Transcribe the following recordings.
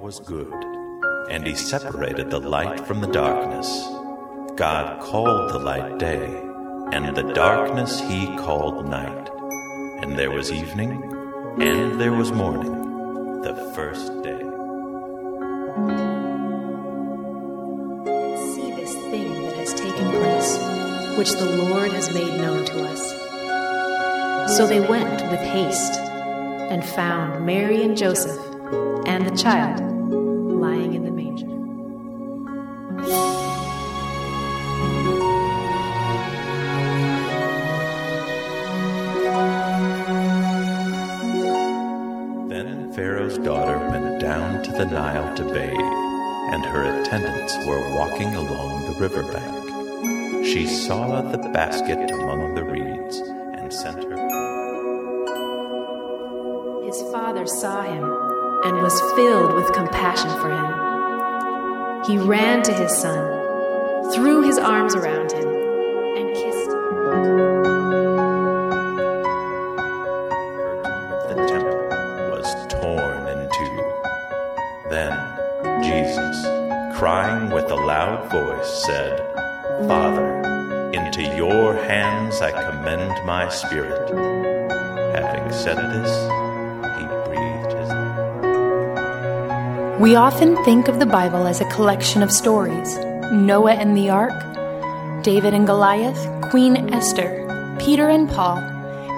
was good, and he separated the light from the darkness. God called the light day, and the darkness he called night. And there was evening, and there was morning, the first day. See this thing that has taken place, which the Lord has made known to us. So they went with haste and found Mary and Joseph and the child lying in the manger. Then Pharaoh's daughter went down to the Nile to bathe, and her attendants were walking along the riverbank. She saw the basket among the reeds and sent her. His father saw him and was filled with compassion for him. He ran to his son, threw his arms around him, and kissed him. The temple was torn in two. Then Jesus, crying with a loud voice, said, Father, into your hands I commend my spirit. Having said this, We often think of the Bible as a collection of stories Noah and the Ark, David and Goliath, Queen Esther, Peter and Paul,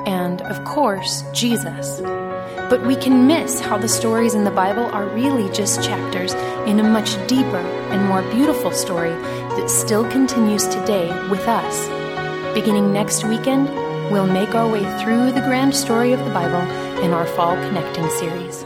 and, of course, Jesus. But we can miss how the stories in the Bible are really just chapters in a much deeper and more beautiful story that still continues today with us. Beginning next weekend, we'll make our way through the grand story of the Bible in our Fall Connecting series.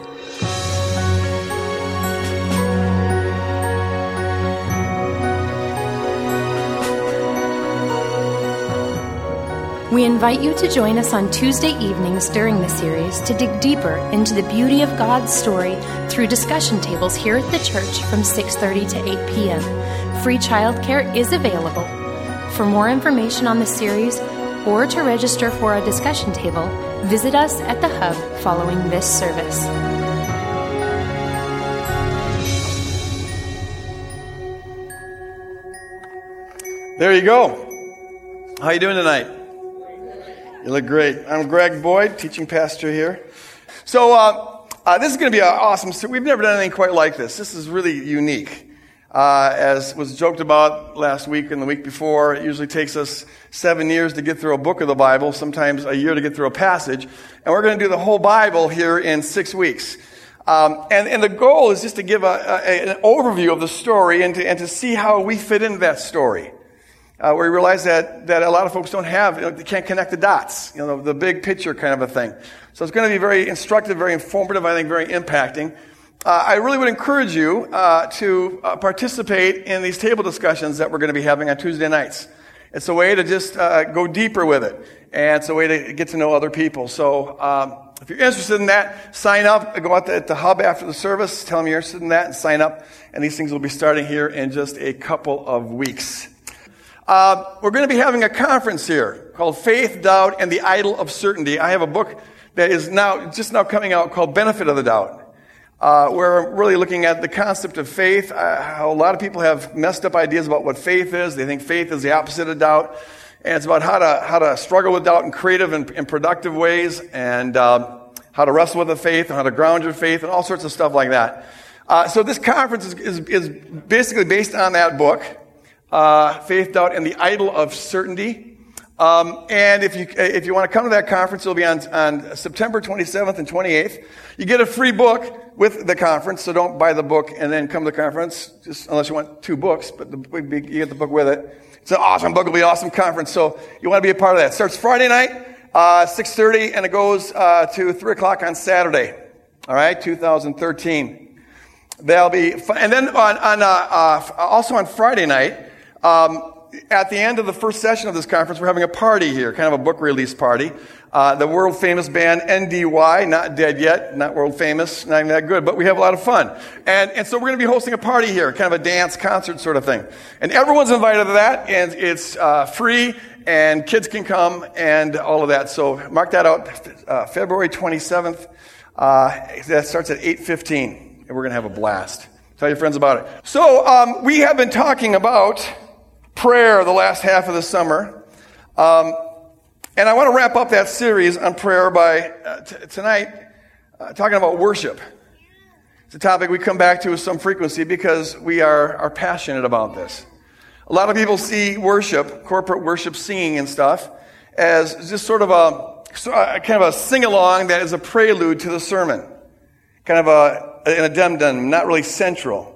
We invite you to join us on Tuesday evenings during the series to dig deeper into the beauty of God's story through discussion tables here at the church from 6:30 to 8 p.m. Free childcare is available. For more information on the series or to register for a discussion table, visit us at the hub following this service. There you go. How are you doing tonight? You look great. I'm Greg Boyd, teaching pastor here. So uh, uh, this is going to be an awesome. So we've never done anything quite like this. This is really unique. Uh, as was joked about last week and the week before, it usually takes us seven years to get through a book of the Bible, sometimes a year to get through a passage, and we're going to do the whole Bible here in six weeks. Um, and, and the goal is just to give a, a, an overview of the story and to, and to see how we fit into that story uh, where we realize that, that a lot of folks don't have, you know, they can't connect the dots, you know, the, the big picture kind of a thing. So it's going to be very instructive, very informative, I think very impacting. Uh, I really would encourage you uh, to uh, participate in these table discussions that we're going to be having on Tuesday nights. It's a way to just uh, go deeper with it, and it's a way to get to know other people. So um, if you're interested in that, sign up. Go out to the hub after the service, tell them you're interested in that, and sign up. And these things will be starting here in just a couple of weeks. Uh, we're going to be having a conference here called Faith, Doubt, and the Idol of Certainty. I have a book that is now just now coming out called Benefit of the Doubt, uh, where I'm really looking at the concept of faith. Uh, how a lot of people have messed up ideas about what faith is. They think faith is the opposite of doubt, and it's about how to how to struggle with doubt in creative and, and productive ways, and um, how to wrestle with the faith, and how to ground your faith, and all sorts of stuff like that. Uh, so this conference is, is, is basically based on that book uh, Faith, Doubt, and the Idol of Certainty. Um, and if you, if you want to come to that conference, it'll be on, on September 27th and 28th. You get a free book with the conference, so don't buy the book and then come to the conference, just unless you want two books, but the, you get the book with it. It's an awesome book. It'll be an awesome conference, so you want to be a part of that. It starts Friday night, uh, 6.30, and it goes uh, to 3 o'clock on Saturday. All right, 2013. That'll be fun. And then on, on uh, uh, also on Friday night, um, at the end of the first session of this conference, we're having a party here, kind of a book release party. Uh, the world famous band NDY, not dead yet, not world famous, not even that good, but we have a lot of fun. And, and so we're going to be hosting a party here, kind of a dance concert sort of thing. And everyone's invited to that, and it's uh, free, and kids can come, and all of that. So mark that out, uh, February 27th. Uh, that starts at 8.15. and we're going to have a blast. Tell your friends about it. So, um, we have been talking about prayer the last half of the summer. Um, and I want to wrap up that series on prayer by uh, t- tonight uh, talking about worship. It's a topic we come back to with some frequency because we are, are passionate about this. A lot of people see worship, corporate worship, singing and stuff, as just sort of a, kind of a sing along that is a prelude to the sermon. Kind of a, an addendum, not really central.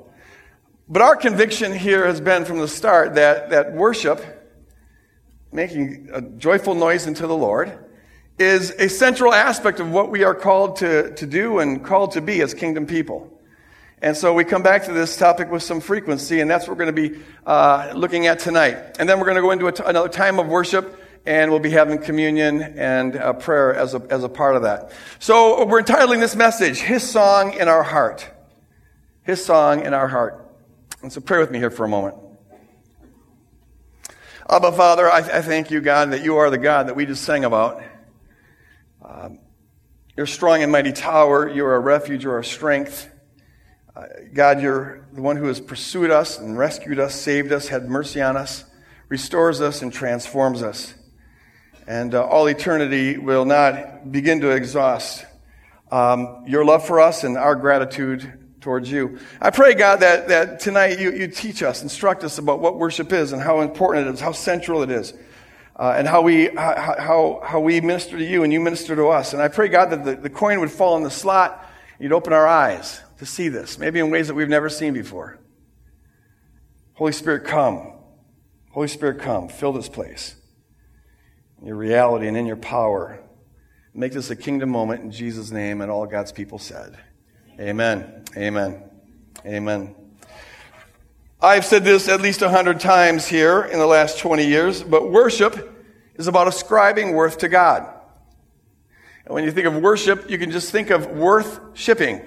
But our conviction here has been from the start that, that worship, making a joyful noise unto the Lord, is a central aspect of what we are called to, to do and called to be as kingdom people. And so we come back to this topic with some frequency, and that's what we're going to be uh, looking at tonight. And then we're going to go into another time of worship, and we'll be having communion and uh, prayer as a, as a part of that. So we're entitling this message, His Song in Our Heart. His Song in Our Heart. And so pray with me here for a moment. Abba, Father, I, I thank you, God, that you are the God that we just sang about. Um, you're strong and mighty tower. You're a refuge. You're our strength. Uh, God, you're the one who has pursued us and rescued us, saved us, had mercy on us, restores us, and transforms us. And uh, all eternity will not begin to exhaust um, your love for us and our gratitude towards you. I pray, God, that, that tonight you, you teach us, instruct us about what worship is and how important it is, how central it is uh, and how we, how, how we minister to you and you minister to us. And I pray, God, that the, the coin would fall in the slot. You'd open our eyes to see this, maybe in ways that we've never seen before. Holy Spirit, come. Holy Spirit, come. Fill this place. In your reality and in your power. Make this a kingdom moment in Jesus' name, and all God's people said. Amen. Amen. Amen. I've said this at least a hundred times here in the last 20 years, but worship is about ascribing worth to God. And when you think of worship, you can just think of worth shipping.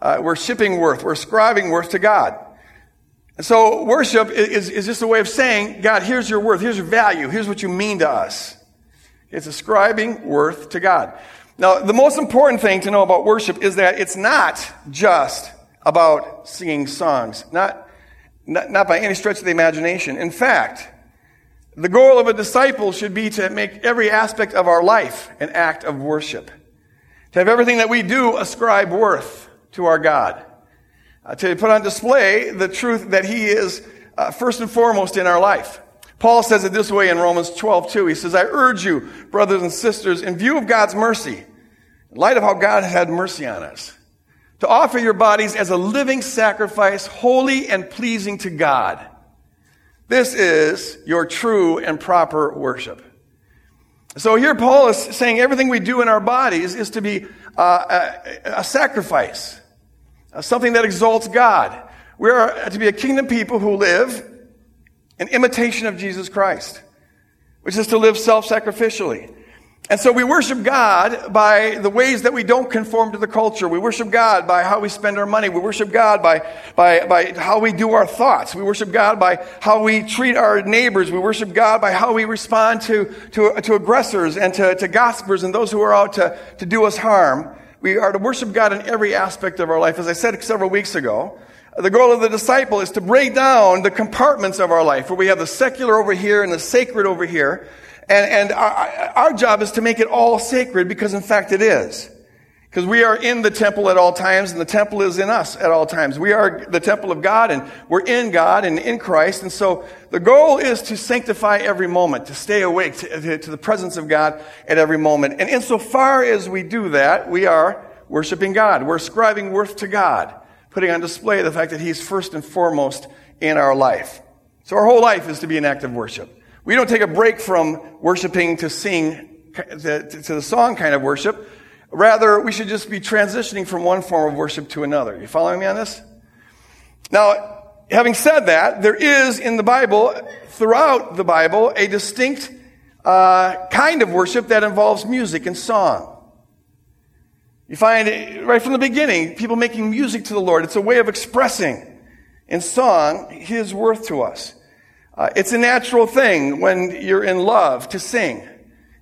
Uh, we're shipping worth. We're ascribing worth to God. And so worship is, is just a way of saying, God, here's your worth. Here's your value. Here's what you mean to us. It's ascribing worth to God. Now, the most important thing to know about worship is that it's not just about singing songs. Not, not, not by any stretch of the imagination. In fact, the goal of a disciple should be to make every aspect of our life an act of worship. To have everything that we do ascribe worth to our God. Uh, to put on display the truth that He is uh, first and foremost in our life. Paul says it this way in Romans 12, 2. He says, I urge you, brothers and sisters, in view of God's mercy, in light of how God had mercy on us, to offer your bodies as a living sacrifice, holy and pleasing to God. This is your true and proper worship. So here Paul is saying everything we do in our bodies is to be uh, a, a, sacrifice, uh, something that exalts God. We are to be a kingdom people who live in imitation of Jesus Christ, which is to live self-sacrificially. And so we worship God by the ways that we don't conform to the culture. We worship God by how we spend our money. We worship God by, by, by how we do our thoughts. We worship God by how we treat our neighbors. We worship God by how we respond to, to, to aggressors and to, to gossipers and those who are out to, to do us harm. We are to worship God in every aspect of our life. As I said several weeks ago, the goal of the disciple is to break down the compartments of our life where we have the secular over here and the sacred over here and, and our, our job is to make it all sacred because in fact it is. Because we are in the temple at all times and the temple is in us at all times. We are the temple of God and we're in God and in Christ. And so the goal is to sanctify every moment, to stay awake to, to, to the presence of God at every moment. And insofar as we do that, we are worshiping God. We're ascribing worth to God, putting on display the fact that He's first and foremost in our life. So our whole life is to be an act of worship. We don't take a break from worshiping to sing, to, the song kind of worship. Rather, we should just be transitioning from one form of worship to another. You following me on this? Now, having said that, there is in the Bible, throughout the Bible, a distinct uh, kind of worship that involves music and song. You find right from the beginning people making music to the Lord. It's a way of expressing in song His worth to us. Uh, it's a natural thing when you're in love to sing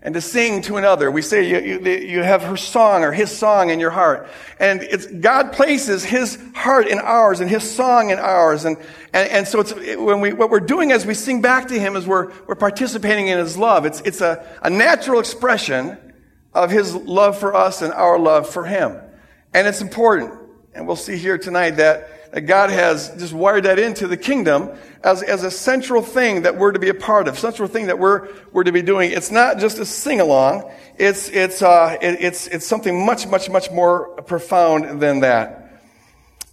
and to sing to another. We say you, you, you, have her song or his song in your heart. And it's, God places his heart in ours and his song in ours. And, and, and so it's, when we, what we're doing as we sing back to him is we're, we're participating in his love. It's, it's a, a natural expression of his love for us and our love for him. And it's important. And we'll see here tonight that that God has just wired that into the kingdom as, as a central thing that we're to be a part of, central thing that we're, we're to be doing. It's not just a sing along. It's, it's, uh, it, it's, it's something much, much, much more profound than that.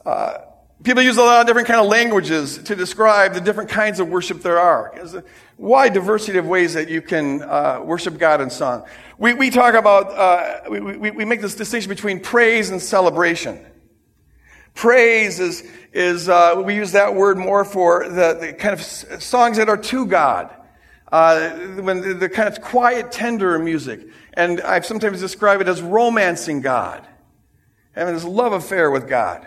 Uh, people use a lot of different kind of languages to describe the different kinds of worship there are. There's a wide diversity of ways that you can uh, worship God in song. We, we talk about, uh, we, we, we make this distinction between praise and celebration. Praise is, is uh, we use that word more for the, the kind of songs that are to God. Uh, when the, the, kind of quiet, tender music. And I've sometimes described it as romancing God. Having this love affair with God.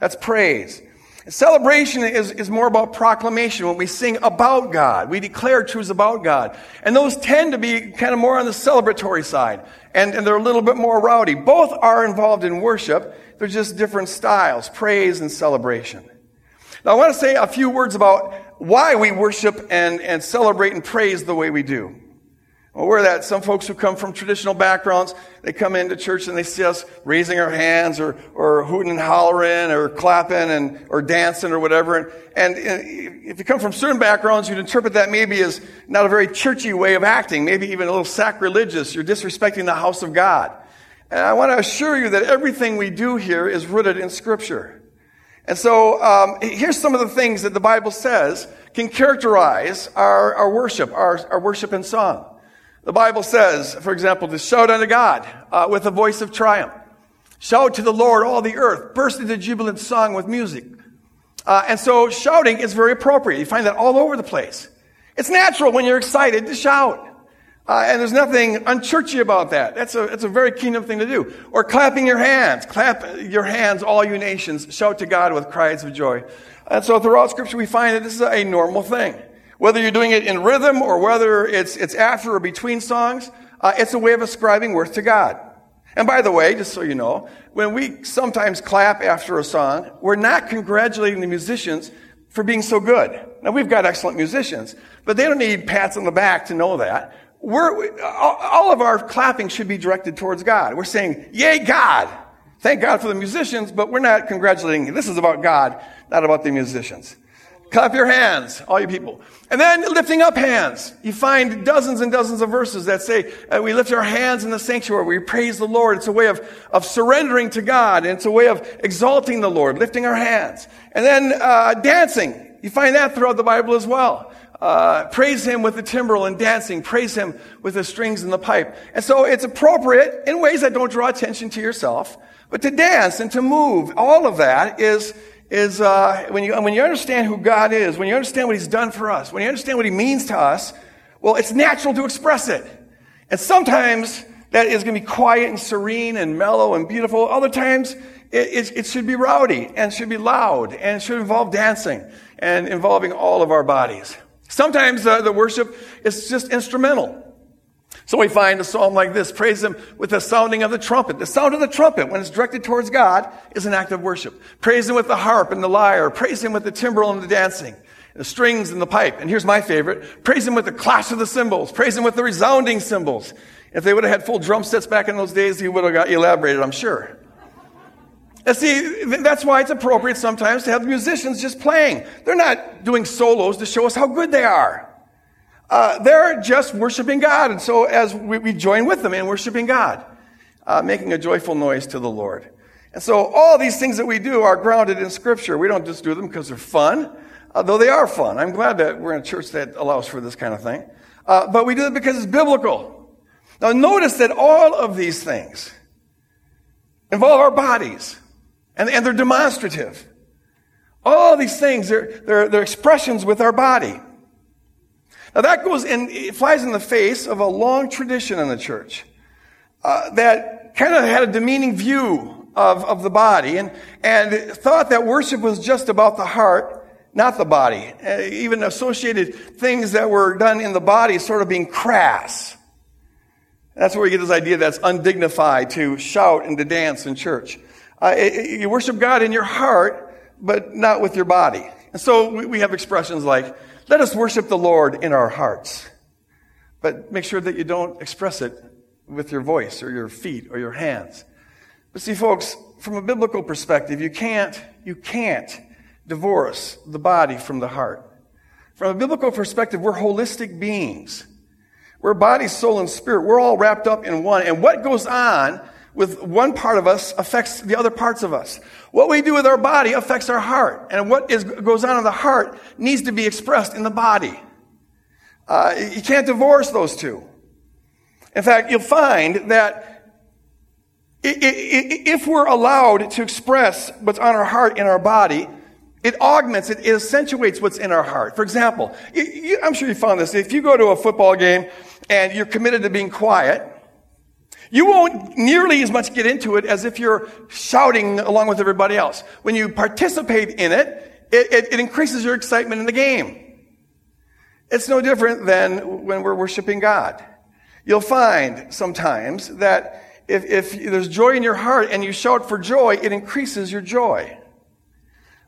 That's praise. Celebration is, is more about proclamation when we sing about God. We declare truths about God. And those tend to be kind of more on the celebratory side. And, and they're a little bit more rowdy. Both are involved in worship. They're just different styles, praise and celebration. Now I want to say a few words about why we worship and, and celebrate and praise the way we do. We're that. Some folks who come from traditional backgrounds, they come into church and they see us raising our hands or, or hooting and hollering or clapping and, or dancing or whatever. And, and, and if you come from certain backgrounds, you'd interpret that maybe as not a very churchy way of acting, maybe even a little sacrilegious. You're disrespecting the house of God. And I want to assure you that everything we do here is rooted in Scripture. And so um, here's some of the things that the Bible says can characterize our, our worship, our, our worship and song. The Bible says, for example, to shout unto God uh, with a voice of triumph. Shout to the Lord, all the earth. Burst into jubilant song with music. Uh, and so shouting is very appropriate. You find that all over the place. It's natural when you're excited to shout. Uh, and there's nothing unchurchy about that. That's a, that's a very kingdom thing to do. Or clapping your hands. Clap your hands, all you nations. Shout to God with cries of joy. And so throughout scripture we find that this is a normal thing. Whether you're doing it in rhythm or whether it's, it's after or between songs, uh, it's a way of ascribing worth to God. And by the way, just so you know, when we sometimes clap after a song, we're not congratulating the musicians for being so good. Now we've got excellent musicians, but they don't need pats on the back to know that we're, all of our clapping should be directed towards God. We're saying, yay, God. Thank God for the musicians, but we're not congratulating. This is about God, not about the musicians. Clap your hands, all you people. And then lifting up hands. You find dozens and dozens of verses that say uh, we lift our hands in the sanctuary. We praise the Lord. It's a way of, of surrendering to God. And it's a way of exalting the Lord, lifting our hands. And then uh, dancing. You find that throughout the Bible as well. Uh, praise him with the timbrel and dancing. Praise him with the strings and the pipe. And so it's appropriate in ways that don't draw attention to yourself, but to dance and to move. All of that is is uh, when you when you understand who God is, when you understand what He's done for us, when you understand what He means to us. Well, it's natural to express it, and sometimes that is going to be quiet and serene and mellow and beautiful. Other times it, it, it should be rowdy and should be loud and should involve dancing and involving all of our bodies. Sometimes uh, the worship is just instrumental. So we find a psalm like this, praise him with the sounding of the trumpet. The sound of the trumpet, when it's directed towards God, is an act of worship. Praise him with the harp and the lyre. Praise him with the timbrel and the dancing. The strings and the pipe. And here's my favorite. Praise him with the clash of the cymbals. Praise him with the resounding cymbals. If they would have had full drum sets back in those days, he would have got elaborated, I'm sure. And see, that's why it's appropriate sometimes to have musicians just playing. They're not doing solos to show us how good they are. Uh, they're just worshiping God. And so as we, we join with them in worshiping God, uh, making a joyful noise to the Lord. And so all these things that we do are grounded in Scripture. We don't just do them because they're fun, uh, though they are fun. I'm glad that we're in a church that allows for this kind of thing. Uh, but we do it because it's biblical. Now notice that all of these things involve our bodies. And, and they're demonstrative. All these things, they're, they're, they're expressions with our body. Now that goes in, it flies in the face of a long tradition in the church uh, that kind of had a demeaning view of, of the body and, and thought that worship was just about the heart, not the body. Uh, even associated things that were done in the body sort of being crass. That's where we get this idea that's undignified to shout and to dance in church. Uh, it, it, you worship God in your heart, but not with your body. And so we, we have expressions like, let us worship the Lord in our hearts. But make sure that you don't express it with your voice or your feet or your hands. But see, folks, from a biblical perspective, you can't, you can't divorce the body from the heart. From a biblical perspective, we're holistic beings. We're body, soul, and spirit. We're all wrapped up in one. And what goes on with one part of us affects the other parts of us. What we do with our body affects our heart. And what is, goes on in the heart needs to be expressed in the body. Uh, you can't divorce those two. In fact, you'll find that if we're allowed to express what's on our heart in our body, it augments, it, accentuates what's in our heart. For example, I'm sure you found this. If you go to a football game and you're committed to being quiet, you won't nearly as much get into it as if you're shouting along with everybody else. When you participate in it, it, it, it increases your excitement in the game. It's no different than when we're worshiping God. You'll find sometimes that if, if there's joy in your heart and you shout for joy, it increases your joy.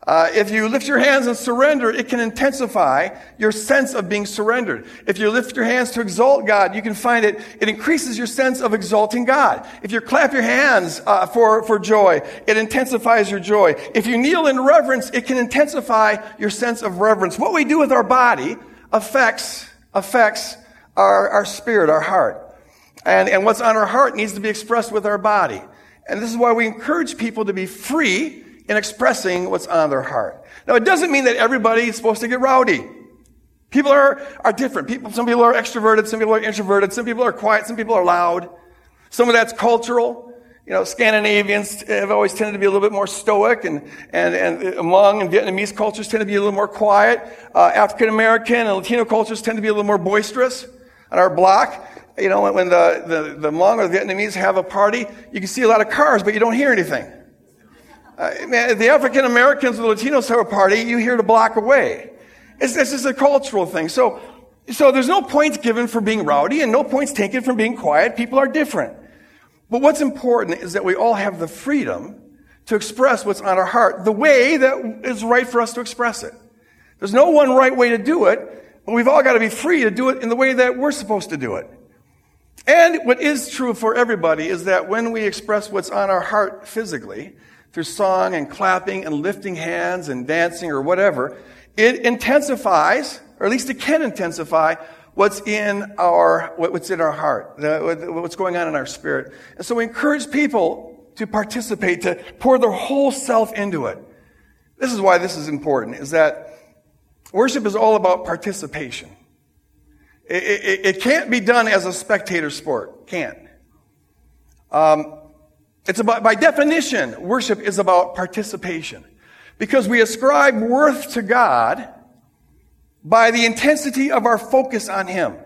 Uh, if you lift your hands and surrender, it can intensify your sense of being surrendered. If you lift your hands to exalt God, you can find it, it increases your sense of exalting God. If you clap your hands uh, for, for joy, it intensifies your joy. If you kneel in reverence, it can intensify your sense of reverence. What we do with our body affects, affects our, our spirit, our heart. And, and what's on our heart needs to be expressed with our body. And this is why we encourage people to be free in expressing what's on their heart. Now, it doesn't mean that everybody is supposed to get rowdy. People are, are different. People, some people are extroverted, some people are introverted, some people are quiet, some people are loud. Some of that's cultural. You know, Scandinavians have always tended to be a little bit more stoic, and, and, and Hmong and Vietnamese cultures tend to be a little more quiet. Uh, African American and Latino cultures tend to be a little more boisterous. On our block, you know, when the, the, the Hmong or the Vietnamese have a party, you can see a lot of cars, but you don't hear anything. Uh, the African Americans the Latinos have a party, you hear the block away. It's, this is a cultural thing. So, so there's no points given for being rowdy and no points taken for being quiet. People are different. But what's important is that we all have the freedom to express what's on our heart the way that is right for us to express it. There's no one right way to do it, but we've all got to be free to do it in the way that we're supposed to do it. And what is true for everybody is that when we express what's on our heart physically, through song and clapping and lifting hands and dancing or whatever, it intensifies, or at least it can intensify, what's in our, what's in our heart, what's going on in our spirit. And so we encourage people to participate, to pour their whole self into it. This is why this is important, is that worship is all about participation. It, it, it can't be done as a spectator sport. Can't. Um, it's about, by definition, worship is about participation. Because we ascribe worth to God by the intensity of our focus on Him.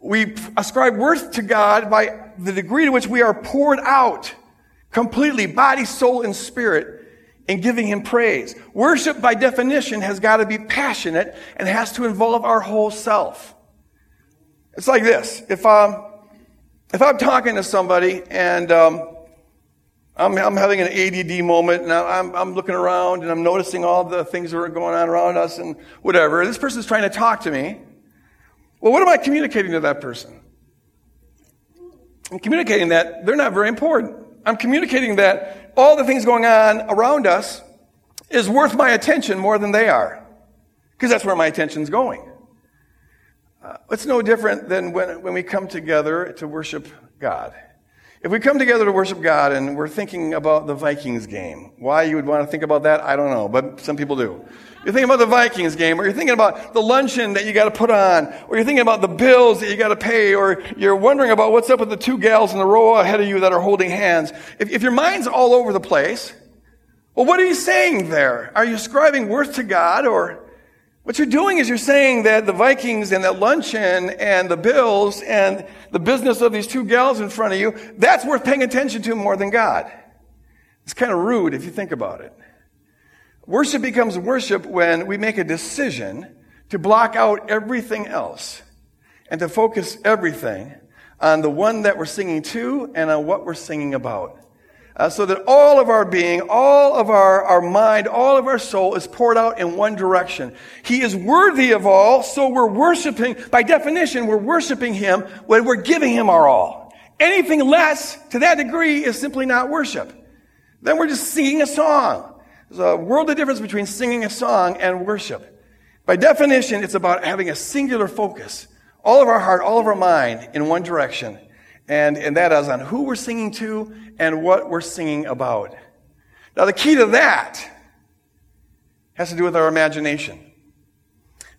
We ascribe worth to God by the degree to which we are poured out completely, body, soul, and spirit, in giving Him praise. Worship, by definition, has got to be passionate and has to involve our whole self. It's like this. If, um, if I'm talking to somebody and um, I'm, I'm having an ADD moment and I'm, I'm looking around and I'm noticing all the things that are going on around us and whatever. This person's trying to talk to me. Well, what am I communicating to that person? I'm communicating that they're not very important. I'm communicating that all the things going on around us is worth my attention more than they are. Because that's where my attention's going. Uh, it's no different than when, when we come together to worship God. If we come together to worship God and we're thinking about the Vikings game, why you would want to think about that, I don't know, but some people do. You're thinking about the Vikings game, or you're thinking about the luncheon that you got to put on, or you're thinking about the bills that you got to pay, or you're wondering about what's up with the two gals in the row ahead of you that are holding hands. If, if your mind's all over the place, well, what are you saying there? Are you ascribing worth to God, or what you're doing is you're saying that the Vikings and that luncheon and the bills and the business of these two gals in front of you, that's worth paying attention to more than God. It's kind of rude if you think about it. Worship becomes worship when we make a decision to block out everything else and to focus everything on the one that we're singing to and on what we're singing about. Uh, so that all of our being, all of our, our mind, all of our soul is poured out in one direction. He is worthy of all, so we're worshiping, by definition, we're worshiping Him when we're giving Him our all. Anything less to that degree is simply not worship. Then we're just singing a song. There's a world of difference between singing a song and worship. By definition, it's about having a singular focus. All of our heart, all of our mind in one direction. And, and that is on who we're singing to and what we're singing about. Now, the key to that has to do with our imagination.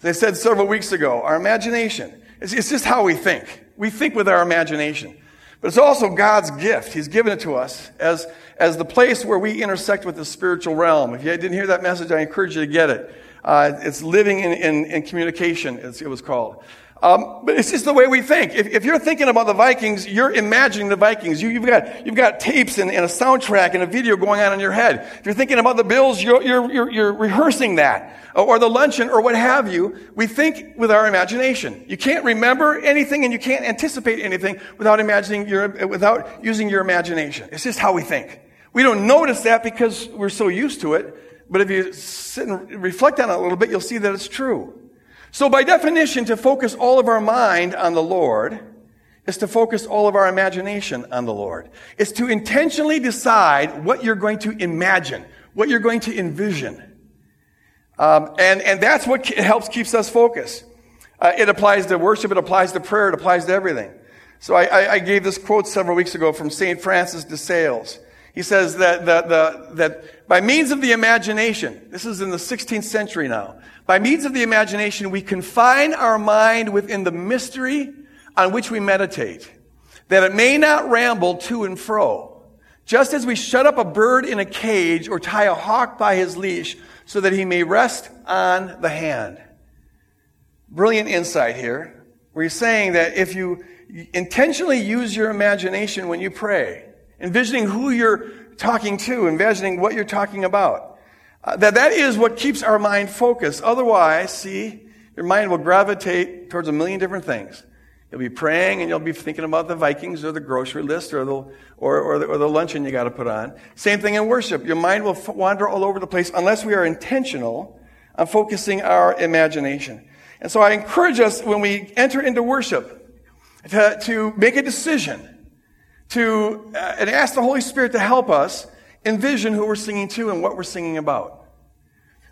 As I said several weeks ago, our imagination, it's, it's just how we think. We think with our imagination. But it's also God's gift. He's given it to us as, as the place where we intersect with the spiritual realm. If you didn't hear that message, I encourage you to get it. Uh, it's living in, in, in communication, it was called. Um, but it's just the way we think. If, if, you're thinking about the Vikings, you're imagining the Vikings. You, have got, you've got tapes and, and, a soundtrack and a video going on in your head. If you're thinking about the Bills, you're, you're, you're, you're rehearsing that. Or the luncheon or what have you. We think with our imagination. You can't remember anything and you can't anticipate anything without imagining your, without using your imagination. It's just how we think. We don't notice that because we're so used to it. But if you sit and reflect on it a little bit, you'll see that it's true. So by definition, to focus all of our mind on the Lord is to focus all of our imagination on the Lord. It's to intentionally decide what you're going to imagine, what you're going to envision. Um, and, and that's what helps keeps us focused. Uh, it applies to worship, it applies to prayer, it applies to everything. So I, I, I gave this quote several weeks ago from St. Francis de Sales. He says that, that, that, that by means of the imagination, this is in the 16th century now, by means of the imagination, we confine our mind within the mystery on which we meditate, that it may not ramble to and fro. Just as we shut up a bird in a cage or tie a hawk by his leash so that he may rest on the hand. Brilliant insight here. Where he's saying that if you intentionally use your imagination when you pray, envisioning who you're talking to, envisioning what you're talking about, uh, that that is what keeps our mind focused. Otherwise, see, your mind will gravitate towards a million different things. You'll be praying and you'll be thinking about the Vikings or the grocery list or the, or, or the, or the luncheon you got to put on. Same thing in worship. Your mind will f- wander all over the place unless we are intentional on focusing our imagination. And so I encourage us when we enter into worship to, to make a decision to, uh, and ask the Holy Spirit to help us envision who we're singing to and what we're singing about.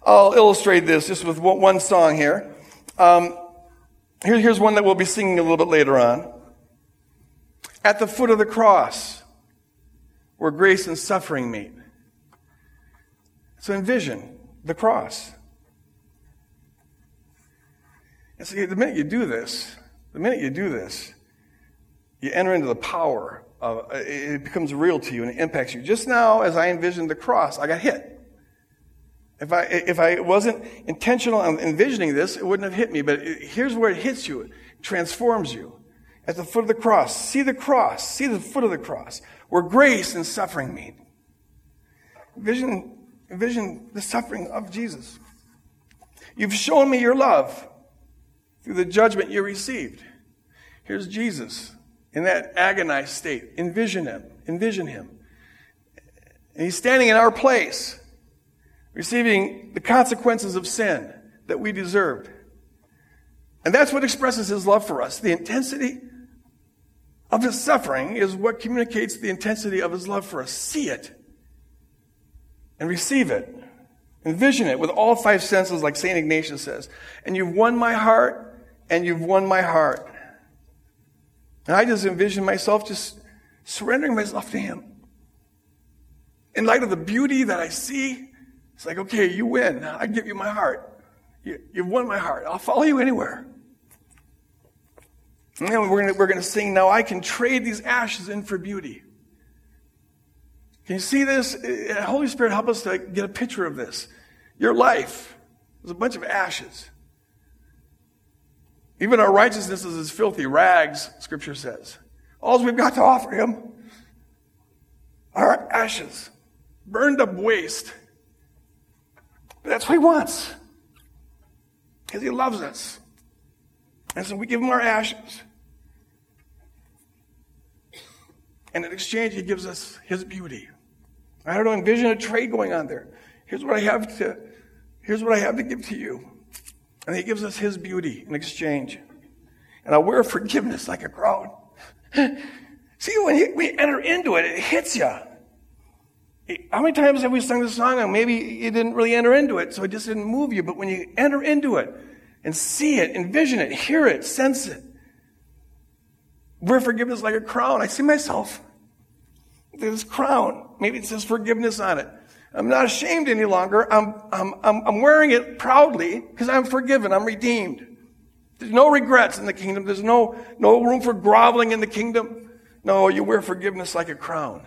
I'll illustrate this just with one song here. Um, here, here's one that we'll be singing a little bit later on. At the foot of the cross, where grace and suffering meet. So envision the cross. And see, the minute you do this, the minute you do this, you enter into the power uh, it becomes real to you and it impacts you. Just now, as I envisioned the cross, I got hit. If I, if I wasn't intentional on envisioning this, it wouldn't have hit me. But it, here's where it hits you. It transforms you. At the foot of the cross, see the cross, see the foot of the cross, where grace and suffering meet. Envision, envision the suffering of Jesus. You've shown me your love through the judgment you received. Here's Jesus in that agonized state. Envision him. Envision him. And he's standing in our place, receiving the consequences of sin that we deserved. And that's what expresses his love for us. The intensity of his suffering is what communicates the intensity of his love for us. See it and receive it. Envision it with all five senses, like St. Ignatius says. And you've won my heart, and you've won my heart. And I just envision myself just surrendering myself to Him. In light of the beauty that I see, it's like, okay, you win. I give you my heart. You, have won my heart. I'll follow you anywhere. And then we're going we're to sing, Now I can trade these ashes in for beauty. Can you see this? Uh, Holy Spirit, help us to get a picture of this. Your life is a bunch of ashes. Even our righteousness is as filthy rags, Scripture says. All we've got to offer Him are ashes, burned up waste. But that's what He wants, because He loves us. And so we give Him our ashes. And in exchange, he gives us his beauty. I don't know, envision a trade going on there. Here's what I have to, here's what I have to give to you. And he gives us his beauty in exchange. And I wear forgiveness like a crown. See, when we enter into it, it hits you. How many times have we sung this song and maybe you didn't really enter into it, so it just didn't move you, but when you enter into it and see it, envision it, hear it, sense it, wear forgiveness like a crown. I see myself. This crown. Maybe it says forgiveness on it. I'm not ashamed any longer. I'm, I'm, I'm, wearing it proudly because I'm forgiven. I'm redeemed. There's no regrets in the kingdom. There's no, no room for groveling in the kingdom. No, you wear forgiveness like a crown.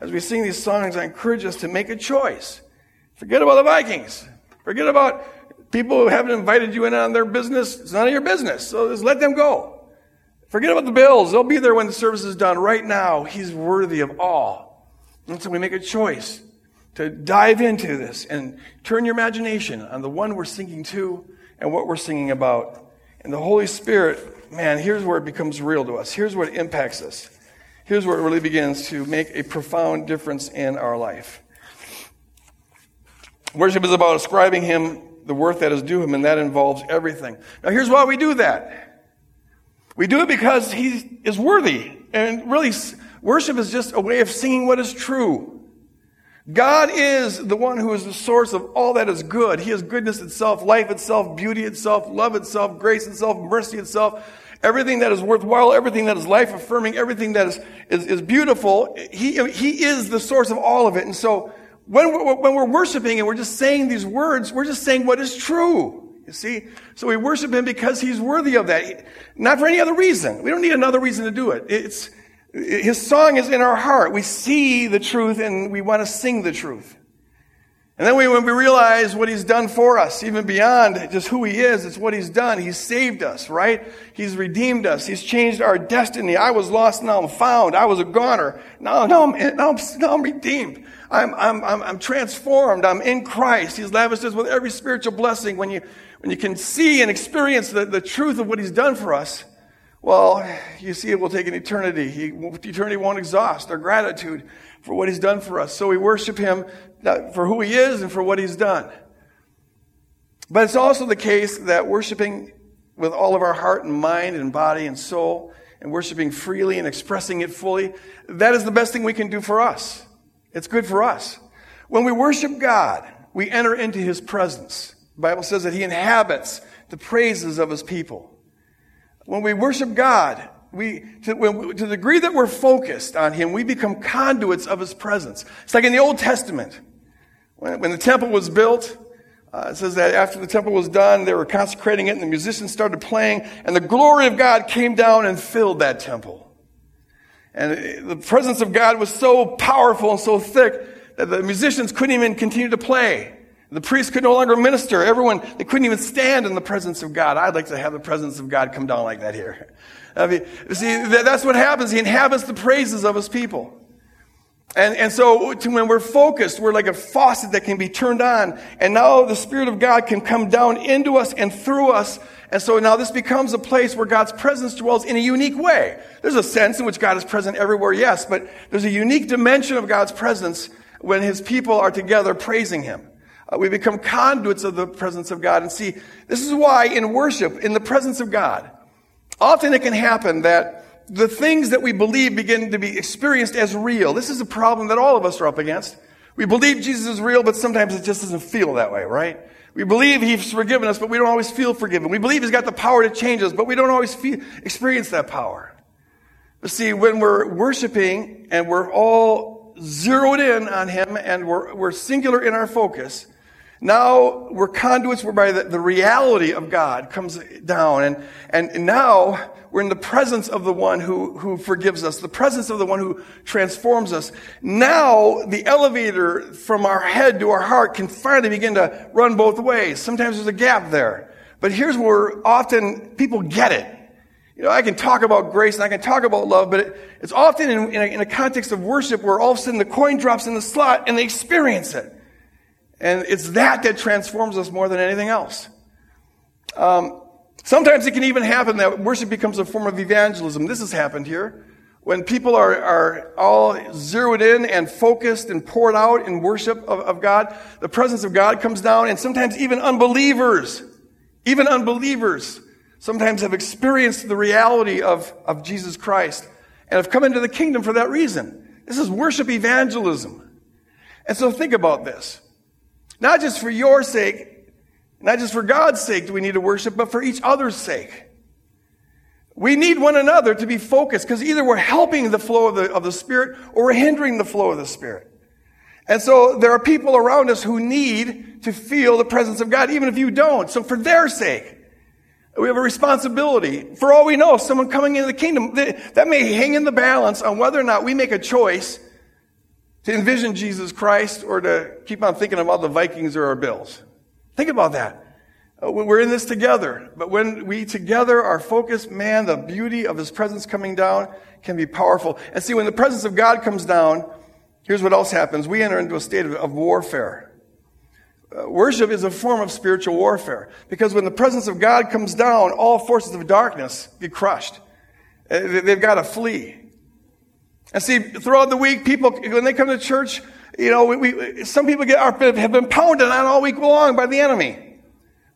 As we sing these songs, I encourage us to make a choice. Forget about the Vikings. Forget about people who haven't invited you in on their business. It's none of your business. So just let them go. Forget about the bills. They'll be there when the service is done. Right now, He's worthy of all. And so we make a choice to dive into this and turn your imagination on the one we're singing to and what we're singing about. And the Holy Spirit, man, here's where it becomes real to us. Here's where it impacts us. Here's where it really begins to make a profound difference in our life. Worship is about ascribing Him the worth that is due Him, and that involves everything. Now, here's why we do that. We do it because He is worthy. And really, worship is just a way of singing what is true. God is the one who is the source of all that is good. He is goodness itself, life itself, beauty itself, love itself, grace itself, mercy itself, everything that is worthwhile, everything that is life affirming, everything that is, is, is, beautiful. He, he is the source of all of it. And so when we're, when we're worshiping and we're just saying these words, we're just saying what is true. You see? So we worship him because he's worthy of that. Not for any other reason. We don't need another reason to do it. It's, his song is in our heart. We see the truth and we want to sing the truth. And then we, when we realize what he's done for us, even beyond just who he is, it's what he's done. He's saved us, right? He's redeemed us. He's changed our destiny. I was lost, now I'm found. I was a goner. Now, now, I'm, now, I'm, now I'm redeemed. I'm, I'm, I'm, I'm transformed. I'm in Christ. He's lavished us with every spiritual blessing. When you, when you can see and experience the, the truth of what he's done for us, well, you see, it will take an eternity. He, eternity won't exhaust our gratitude for what He's done for us. So we worship Him for who He is and for what He's done. But it's also the case that worshiping with all of our heart and mind and body and soul and worshiping freely and expressing it fully, that is the best thing we can do for us. It's good for us. When we worship God, we enter into His presence. The Bible says that He inhabits the praises of His people. When we worship God, we, to, when, to the degree that we're focused on Him, we become conduits of His presence. It's like in the Old Testament. When, when the temple was built, uh, it says that after the temple was done, they were consecrating it, and the musicians started playing, and the glory of God came down and filled that temple. And the presence of God was so powerful and so thick that the musicians couldn't even continue to play. The priests could no longer minister. Everyone, they couldn't even stand in the presence of God. I'd like to have the presence of God come down like that here. I mean, see, that's what happens. He inhabits the praises of his people. And, and so when we're focused, we're like a faucet that can be turned on. And now the Spirit of God can come down into us and through us. And so now this becomes a place where God's presence dwells in a unique way. There's a sense in which God is present everywhere, yes, but there's a unique dimension of God's presence when his people are together praising him. Uh, we become conduits of the presence of God. And see, this is why in worship, in the presence of God, often it can happen that the things that we believe begin to be experienced as real. This is a problem that all of us are up against. We believe Jesus is real, but sometimes it just doesn't feel that way, right? We believe He's forgiven us, but we don't always feel forgiven. We believe He's got the power to change us, but we don't always feel, experience that power. But see, when we're worshiping and we're all zeroed in on Him and we're, we're singular in our focus, now we're conduits whereby the, the reality of God comes down. And, and now we're in the presence of the one who, who forgives us, the presence of the one who transforms us. Now the elevator from our head to our heart can finally begin to run both ways. Sometimes there's a gap there. But here's where often people get it. You know, I can talk about grace and I can talk about love, but it, it's often in, in, a, in a context of worship where all of a sudden the coin drops in the slot and they experience it. And it's that that transforms us more than anything else. Um, sometimes it can even happen that worship becomes a form of evangelism. This has happened here. when people are, are all zeroed in and focused and poured out in worship of, of God, the presence of God comes down, and sometimes even unbelievers, even unbelievers, sometimes have experienced the reality of, of Jesus Christ and have come into the kingdom for that reason. This is worship evangelism. And so think about this. Not just for your sake, not just for God's sake do we need to worship, but for each other's sake. We need one another to be focused because either we're helping the flow of the, of the Spirit or we're hindering the flow of the Spirit. And so there are people around us who need to feel the presence of God, even if you don't. So for their sake, we have a responsibility. For all we know, someone coming into the kingdom, that may hang in the balance on whether or not we make a choice to envision Jesus Christ or to keep on thinking about the Vikings or our Bills. Think about that. Uh, we're in this together. But when we together are focused, man, the beauty of His presence coming down can be powerful. And see, when the presence of God comes down, here's what else happens. We enter into a state of, warfare. Uh, worship is a form of spiritual warfare. Because when the presence of God comes down, all forces of darkness get crushed. Uh, they've got to flee. And see, throughout the week, people, when they come to church, you know, we, we, some people get, are, have been pounded on all week long by the enemy.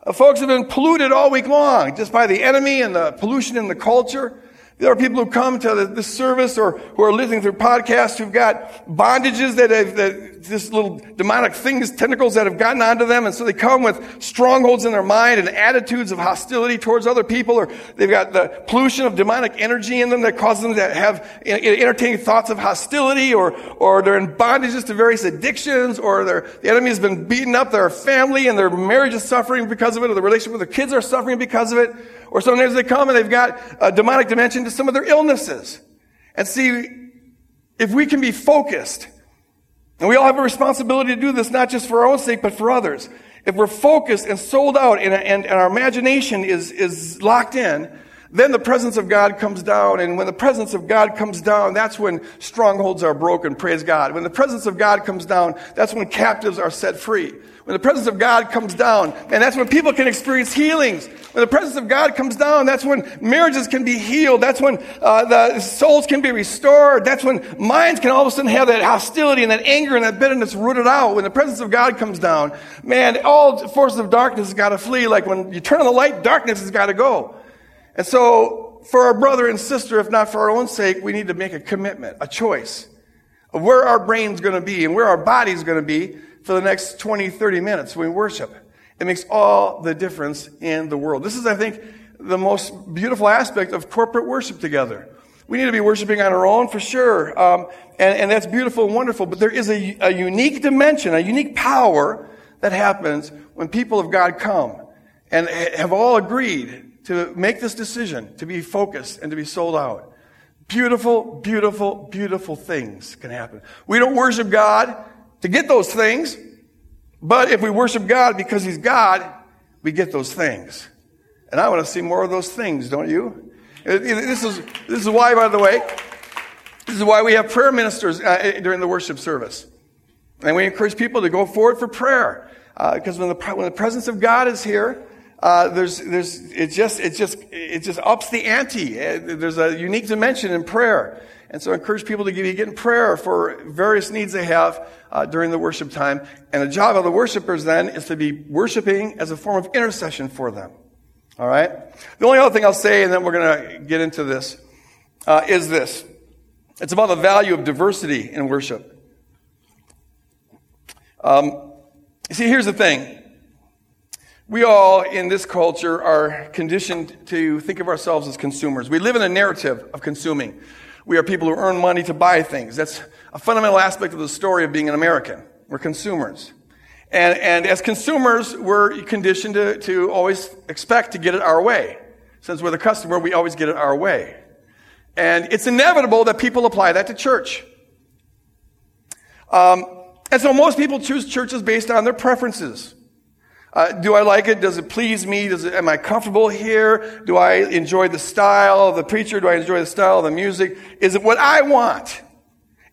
Uh, folks have been polluted all week long just by the enemy and the pollution in the culture. There are people who come to this service or who are listening through podcasts who've got bondages that have, that, this little demonic things, tentacles that have gotten onto them. And so they come with strongholds in their mind and attitudes of hostility towards other people, or they've got the pollution of demonic energy in them that causes them to have entertaining thoughts of hostility, or, or they're in bondages to various addictions, or their the enemy has been beating up their family and their marriage is suffering because of it, or the relationship with their kids are suffering because of it. Or sometimes they come and they've got a demonic dimension to some of their illnesses. And see, if we can be focused, and we all have a responsibility to do this, not just for our own sake, but for others. If we're focused and sold out and, and, and our imagination is, is locked in, then the presence of God comes down. And when the presence of God comes down, that's when strongholds are broken. Praise God. When the presence of God comes down, that's when captives are set free. When the presence of God comes down, and that's when people can experience healings. When the presence of God comes down, that's when marriages can be healed. That's when uh, the souls can be restored. That's when minds can all of a sudden have that hostility and that anger and that bitterness rooted out. When the presence of God comes down, man, all forces of darkness has got to flee. Like when you turn on the light, darkness has got to go. And so, for our brother and sister, if not for our own sake, we need to make a commitment, a choice of where our brain's going to be and where our body's going to be for the next 20, 30 minutes when we worship. It makes all the difference in the world. This is, I think, the most beautiful aspect of corporate worship together. We need to be worshiping on our own for sure. Um, and, and, that's beautiful and wonderful. But there is a, a unique dimension, a unique power that happens when people of God come and have all agreed to make this decision to be focused and to be sold out. Beautiful, beautiful, beautiful things can happen. We don't worship God to get those things. But if we worship God because He's God, we get those things. And I want to see more of those things, don't you? This is, this is why, by the way, this is why we have prayer ministers uh, during the worship service. And we encourage people to go forward for prayer. Because uh, when, the, when the presence of God is here, uh, there's, there's, it just, it just, it just ups the ante. Uh, there's a unique dimension in prayer. And so I encourage people to get in prayer for various needs they have uh, during the worship time. And the job of the worshipers then is to be worshiping as a form of intercession for them. All right? The only other thing I'll say, and then we're going to get into this, uh, is this. It's about the value of diversity in worship. Um, see, here's the thing. We all in this culture are conditioned to think of ourselves as consumers. We live in a narrative of consuming. We are people who earn money to buy things. That's a fundamental aspect of the story of being an American. We're consumers. And, and as consumers, we're conditioned to, to always expect to get it our way. Since we're the customer, we always get it our way. And it's inevitable that people apply that to church. Um, and so most people choose churches based on their preferences. Uh, do I like it? Does it please me? Does it, am I comfortable here? Do I enjoy the style of the preacher? Do I enjoy the style of the music? Is it what I want?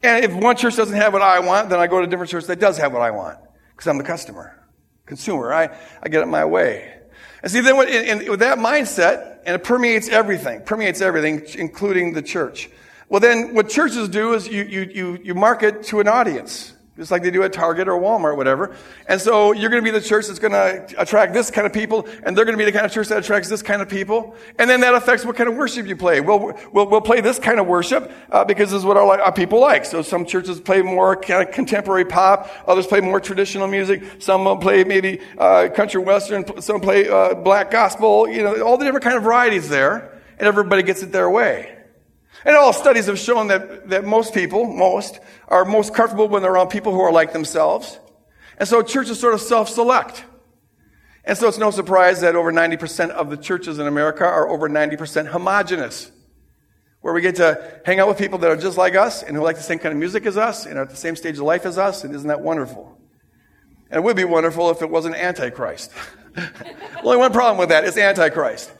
And if one church doesn't have what I want, then I go to a different church that does have what I want. Because I'm the customer, consumer. I, I get it my way. And see, then with, with that mindset, and it permeates everything, permeates everything, including the church. Well, then what churches do is you, you, you, you market to an audience just like they do at Target or Walmart or whatever. And so you're going to be the church that's going to attract this kind of people, and they're going to be the kind of church that attracts this kind of people. And then that affects what kind of worship you play. We'll, we'll, we'll play this kind of worship uh, because this is what our, our, people like. So some churches play more kind of contemporary pop, others play more traditional music, some will play maybe uh, country western, some play uh, black gospel, you know, all the different kind of varieties there, and everybody gets it their way. And all studies have shown that, that most people, most, are most comfortable when they're around people who are like themselves. And so churches sort of self-select. And so it's no surprise that over 90% of the churches in America are over 90% homogenous. Where we get to hang out with people that are just like us and who like the same kind of music as us and are at the same stage of life as us. And isn't that wonderful? And it would be wonderful if it wasn't Antichrist. Only one problem with that is Antichrist.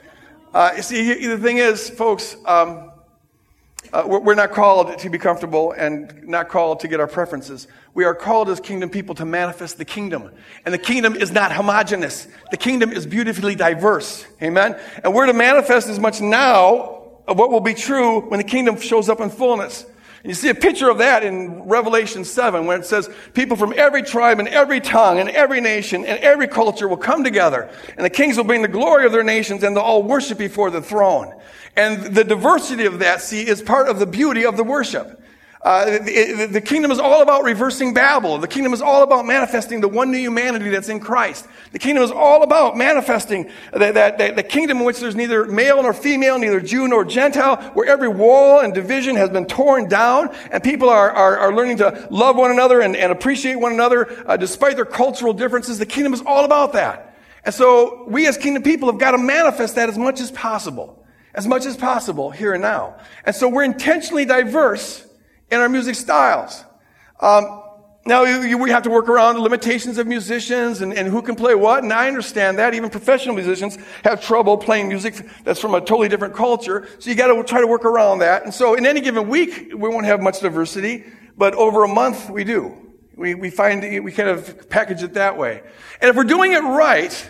Uh, you see, the thing is, folks, um, uh, we're not called to be comfortable and not called to get our preferences. We are called as kingdom people to manifest the kingdom. And the kingdom is not homogenous. The kingdom is beautifully diverse. Amen? And we're to manifest as much now of what will be true when the kingdom shows up in fullness. And you see a picture of that in Revelation 7 when it says people from every tribe and every tongue and every nation and every culture will come together. And the kings will bring the glory of their nations and they'll all worship before the throne. And the diversity of that, see, is part of the beauty of the worship. Uh, the, the, kingdom is all about reversing Babel. The kingdom is all about manifesting the one new humanity that's in Christ. The kingdom is all about manifesting that, that, that, the kingdom in which there's neither male nor female, neither Jew nor Gentile, where every wall and division has been torn down, and people are, are, are learning to love one another and, and appreciate one another uh, despite their cultural differences. The kingdom is all about that. And so we as kingdom people have got to manifest that as much as possible as much as possible here and now. And so we're intentionally diverse in our music styles. Um, now, we have to work around the limitations of musicians and, and, who can play what, and I understand that. Even professional musicians have trouble playing music that's from a totally different culture, so you gotta try to work around that. And so in any given week, we won't have much diversity, but over a month, we do. We, we find, we kind of package it that way. And if we're doing it right,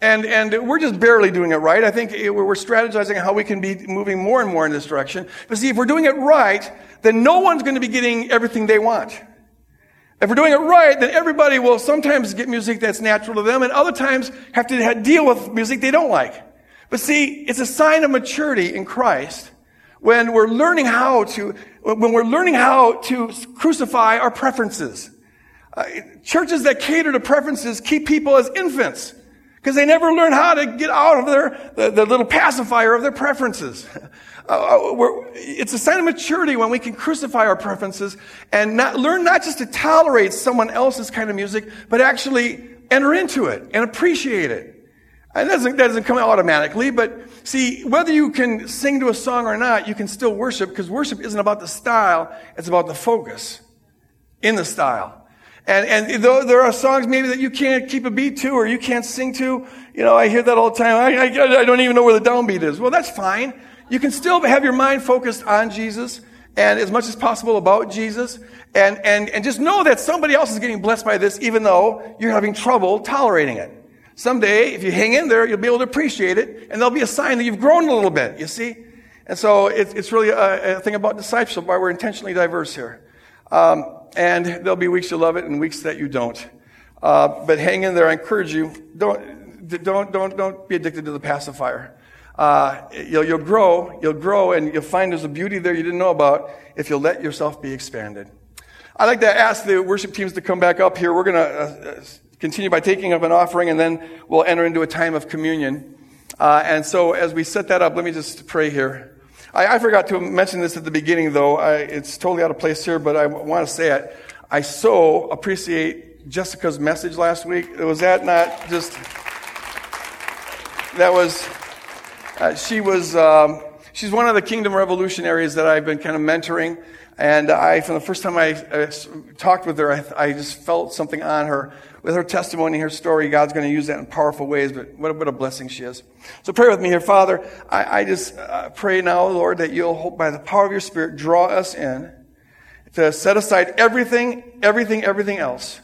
and, and we're just barely doing it right. I think we're strategizing how we can be moving more and more in this direction. But see, if we're doing it right, then no one's going to be getting everything they want. If we're doing it right, then everybody will sometimes get music that's natural to them and other times have to deal with music they don't like. But see, it's a sign of maturity in Christ when we're learning how to, when we're learning how to crucify our preferences. Uh, churches that cater to preferences keep people as infants because they never learn how to get out of their the, the little pacifier of their preferences. Uh, it's a sign of maturity when we can crucify our preferences and not, learn not just to tolerate someone else's kind of music, but actually enter into it and appreciate it. And that doesn't, that doesn't come automatically, but see, whether you can sing to a song or not, you can still worship because worship isn't about the style, it's about the focus in the style. And, and though there are songs maybe that you can't keep a beat to or you can't sing to, you know, I hear that all the time. I, I, I don't even know where the downbeat is. Well, that's fine. You can still have your mind focused on Jesus and as much as possible about Jesus. And, and, and just know that somebody else is getting blessed by this, even though you're having trouble tolerating it. Someday, if you hang in there, you'll be able to appreciate it, and there'll be a sign that you've grown a little bit, you see? And so it, it's really a, a, thing about discipleship, why we're intentionally diverse here. Um, and there'll be weeks you love it and weeks that you don't. Uh, but hang in there. I encourage you. Don't, don't, don't, don't be addicted to the pacifier. Uh, you'll, you'll grow, you'll grow, and you'll find there's a beauty there you didn't know about if you'll let yourself be expanded. I'd like to ask the worship teams to come back up here. We're going to uh, continue by taking up an offering, and then we'll enter into a time of communion. Uh, and so, as we set that up, let me just pray here. I, I forgot to mention this at the beginning, though. I, it's totally out of place here, but I want to say it. I so appreciate Jessica's message last week. Was that not just. That was. Uh, she was. Um, she's one of the kingdom revolutionaries that I've been kind of mentoring. And I, from the first time I uh, talked with her, I, I, just felt something on her. With her testimony, her story, God's going to use that in powerful ways, but what a, what a blessing she is. So pray with me here. Father, I, I just uh, pray now, Lord, that you'll, by the power of your Spirit, draw us in to set aside everything, everything, everything else,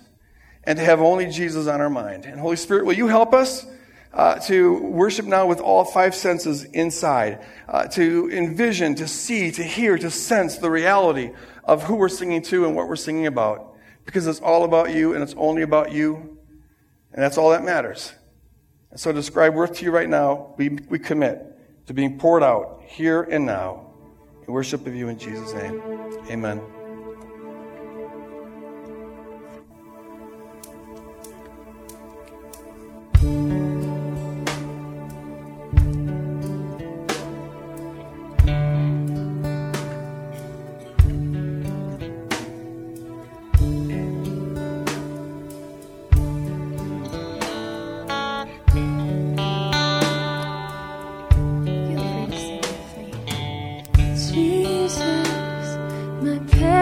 and to have only Jesus on our mind. And Holy Spirit, will you help us? Uh, to worship now with all five senses inside, uh, to envision, to see, to hear, to sense the reality of who we're singing to and what we're singing about. Because it's all about you and it's only about you. And that's all that matters. And so, to describe worth to you right now, we, we commit to being poured out here and now in worship of you in Jesus' name. Amen.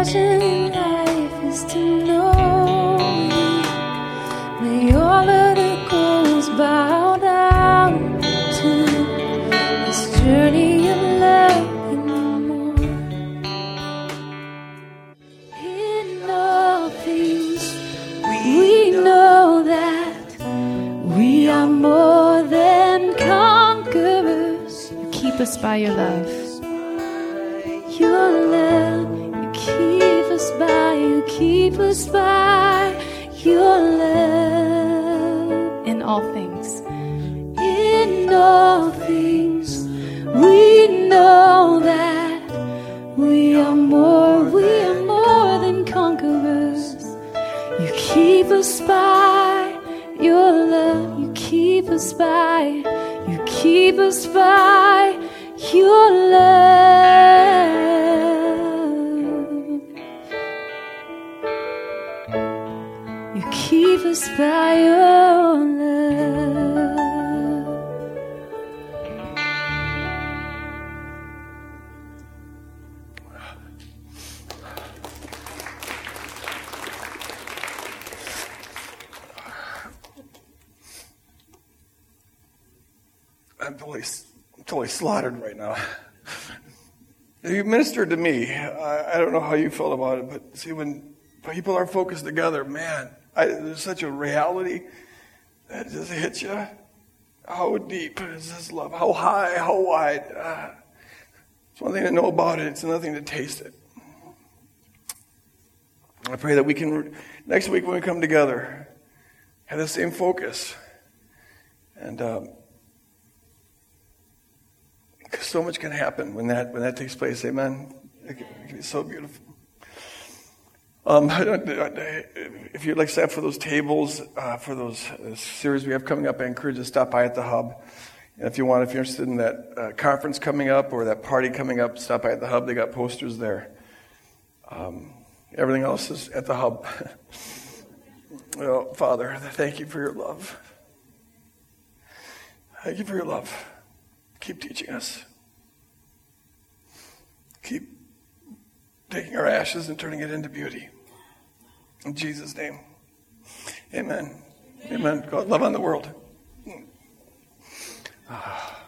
imagine life is to know you. May all of the goals bow down to this journey of love more. In all things, we know that we are more than conquerors. You keep us by your love. us by, you keep us by your love. You keep us by your I'm totally, totally slaughtered right now. You ministered to me. I, I, don't know how you felt about it, but see, when people are focused together, man, I, there's such a reality that just hits you. How deep is this love? How high? How wide? Uh, it's one thing to know about it, it's another thing to taste it. I pray that we can, next week when we come together, have the same focus. And um, so much can happen when that, when that takes place. Amen. It can, be so beautiful. Um, if you'd like to sign for those tables, uh, for those uh, series we have coming up, I encourage you to stop by at the hub. And if you want, if you're interested in that uh, conference coming up or that party coming up, stop by at the hub. They got posters there. Um, everything else is at the hub. well, Father, thank you for your love. Thank you for your love. Keep teaching us. Keep taking our ashes and turning it into beauty. In Jesus' name. Amen. Amen. God love on the world. Ah.